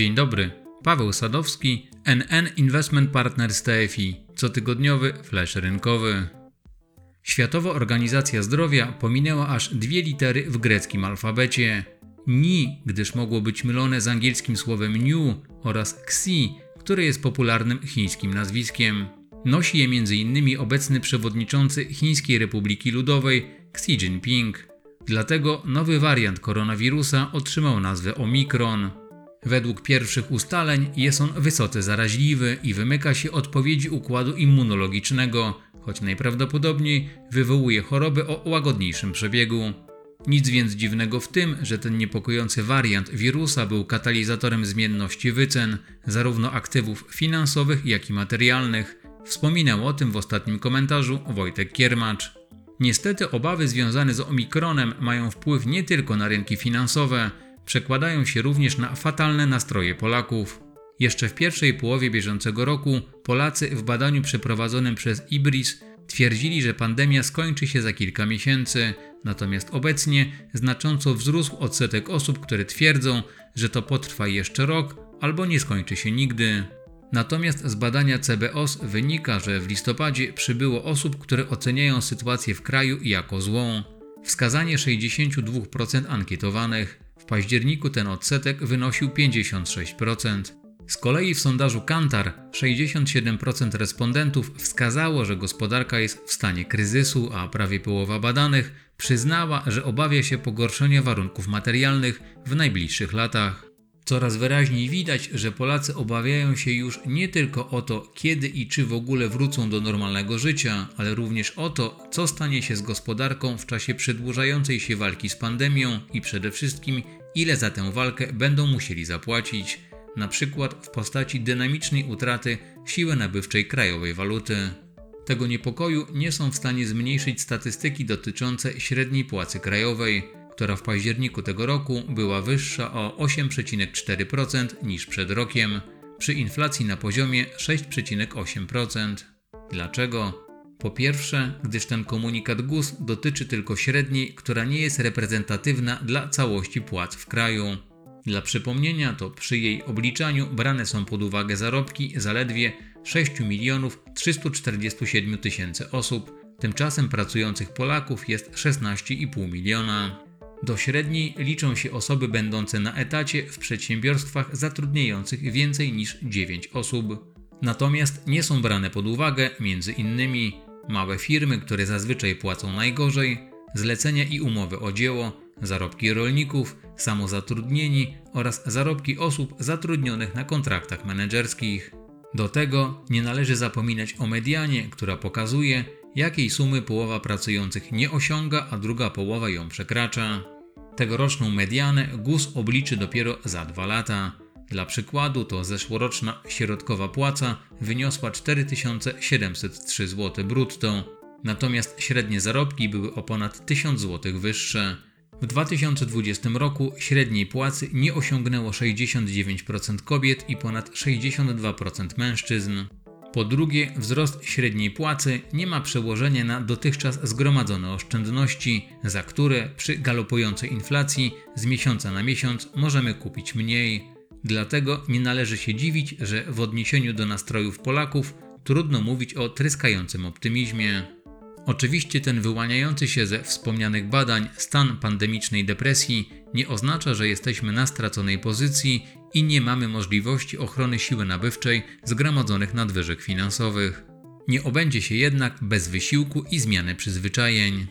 Dzień dobry. Paweł Sadowski, NN Investment Partners TFI, cotygodniowy flash rynkowy. Światowa Organizacja Zdrowia pominęła aż dwie litery w greckim alfabecie. Ni, gdyż mogło być mylone z angielskim słowem new oraz xi, które jest popularnym chińskim nazwiskiem. Nosi je m.in. obecny przewodniczący Chińskiej Republiki Ludowej Xi Jinping. Dlatego nowy wariant koronawirusa otrzymał nazwę Omikron. Według pierwszych ustaleń jest on wysoce zaraźliwy i wymyka się odpowiedzi układu immunologicznego, choć najprawdopodobniej wywołuje chorobę o łagodniejszym przebiegu. Nic więc dziwnego w tym, że ten niepokojący wariant wirusa był katalizatorem zmienności wycen, zarówno aktywów finansowych, jak i materialnych. Wspominał o tym w ostatnim komentarzu Wojtek Kiermacz. Niestety obawy związane z omikronem mają wpływ nie tylko na rynki finansowe, przekładają się również na fatalne nastroje Polaków. Jeszcze w pierwszej połowie bieżącego roku Polacy w badaniu przeprowadzonym przez IBRIS twierdzili, że pandemia skończy się za kilka miesięcy, natomiast obecnie znacząco wzrósł odsetek osób, które twierdzą, że to potrwa jeszcze rok albo nie skończy się nigdy. Natomiast z badania CBOS wynika, że w listopadzie przybyło osób, które oceniają sytuację w kraju jako złą. Wskazanie 62% ankietowanych. Październiku ten odsetek wynosił 56%. Z kolei w sondażu Kantar 67% respondentów wskazało, że gospodarka jest w stanie kryzysu, a prawie połowa badanych przyznała, że obawia się pogorszenia warunków materialnych w najbliższych latach. Coraz wyraźniej widać, że Polacy obawiają się już nie tylko o to, kiedy i czy w ogóle wrócą do normalnego życia, ale również o to, co stanie się z gospodarką w czasie przedłużającej się walki z pandemią i przede wszystkim, ile za tę walkę będą musieli zapłacić, na przykład w postaci dynamicznej utraty siły nabywczej krajowej waluty. Tego niepokoju nie są w stanie zmniejszyć statystyki dotyczące średniej płacy krajowej która w październiku tego roku była wyższa o 8,4% niż przed rokiem, przy inflacji na poziomie 6,8%. Dlaczego? Po pierwsze, gdyż ten komunikat GUS dotyczy tylko średniej, która nie jest reprezentatywna dla całości płac w kraju. Dla przypomnienia, to przy jej obliczaniu brane są pod uwagę zarobki zaledwie 6 milionów 347 tysięcy osób, tymczasem pracujących Polaków jest 16,5 miliona. Do średniej liczą się osoby będące na etacie w przedsiębiorstwach zatrudniających więcej niż 9 osób. Natomiast nie są brane pod uwagę m.in. małe firmy, które zazwyczaj płacą najgorzej, zlecenia i umowy o dzieło, zarobki rolników, samozatrudnieni oraz zarobki osób zatrudnionych na kontraktach menedżerskich. Do tego nie należy zapominać o medianie, która pokazuje, jakiej sumy połowa pracujących nie osiąga, a druga połowa ją przekracza. Tegoroczną medianę GUS obliczy dopiero za dwa lata. Dla przykładu to zeszłoroczna środkowa płaca wyniosła 4703 zł brutto, natomiast średnie zarobki były o ponad 1000 zł wyższe. W 2020 roku średniej płacy nie osiągnęło 69% kobiet i ponad 62% mężczyzn. Po drugie, wzrost średniej płacy nie ma przełożenia na dotychczas zgromadzone oszczędności, za które przy galopującej inflacji z miesiąca na miesiąc możemy kupić mniej. Dlatego nie należy się dziwić, że w odniesieniu do nastrojów Polaków trudno mówić o tryskającym optymizmie. Oczywiście ten wyłaniający się ze wspomnianych badań stan pandemicznej depresji nie oznacza, że jesteśmy na straconej pozycji i nie mamy możliwości ochrony siły nabywczej zgromadzonych nadwyżek finansowych. Nie obędzie się jednak bez wysiłku i zmiany przyzwyczajeń.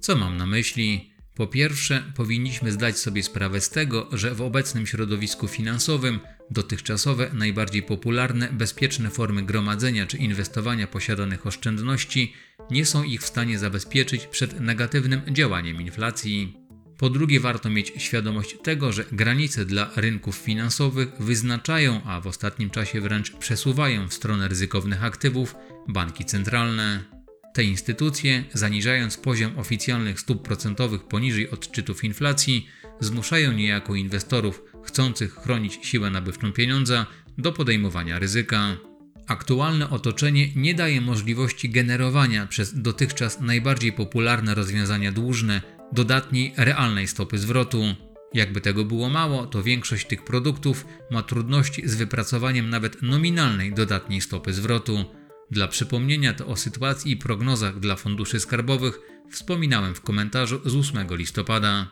Co mam na myśli? Po pierwsze, powinniśmy zdać sobie sprawę z tego, że w obecnym środowisku finansowym dotychczasowe, najbardziej popularne, bezpieczne formy gromadzenia czy inwestowania posiadanych oszczędności nie są ich w stanie zabezpieczyć przed negatywnym działaniem inflacji. Po drugie, warto mieć świadomość tego, że granice dla rynków finansowych wyznaczają, a w ostatnim czasie wręcz przesuwają w stronę ryzykownych aktywów banki centralne. Te instytucje, zaniżając poziom oficjalnych stóp procentowych poniżej odczytów inflacji, zmuszają niejako inwestorów chcących chronić siłę nabywczą pieniądza do podejmowania ryzyka. Aktualne otoczenie nie daje możliwości generowania przez dotychczas najbardziej popularne rozwiązania dłużne dodatniej realnej stopy zwrotu. Jakby tego było mało, to większość tych produktów ma trudności z wypracowaniem nawet nominalnej dodatniej stopy zwrotu. Dla przypomnienia to o sytuacji i prognozach dla funduszy skarbowych wspominałem w komentarzu z 8 listopada.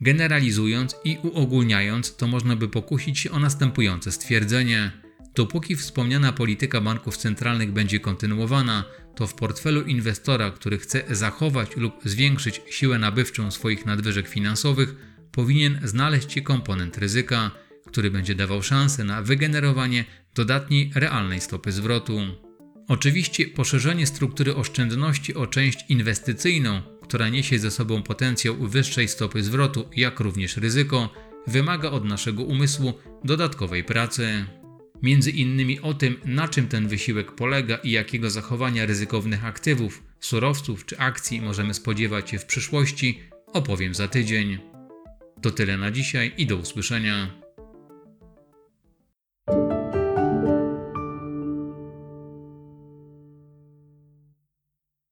Generalizując i uogólniając, to można by pokusić się o następujące stwierdzenie. Dopóki wspomniana polityka banków centralnych będzie kontynuowana, to w portfelu inwestora, który chce zachować lub zwiększyć siłę nabywczą swoich nadwyżek finansowych, powinien znaleźć się komponent ryzyka, który będzie dawał szansę na wygenerowanie dodatniej realnej stopy zwrotu. Oczywiście poszerzenie struktury oszczędności o część inwestycyjną, która niesie ze sobą potencjał wyższej stopy zwrotu, jak również ryzyko, wymaga od naszego umysłu dodatkowej pracy. Między innymi o tym, na czym ten wysiłek polega i jakiego zachowania ryzykownych aktywów, surowców czy akcji możemy spodziewać się w przyszłości, opowiem za tydzień. To tyle na dzisiaj i do usłyszenia.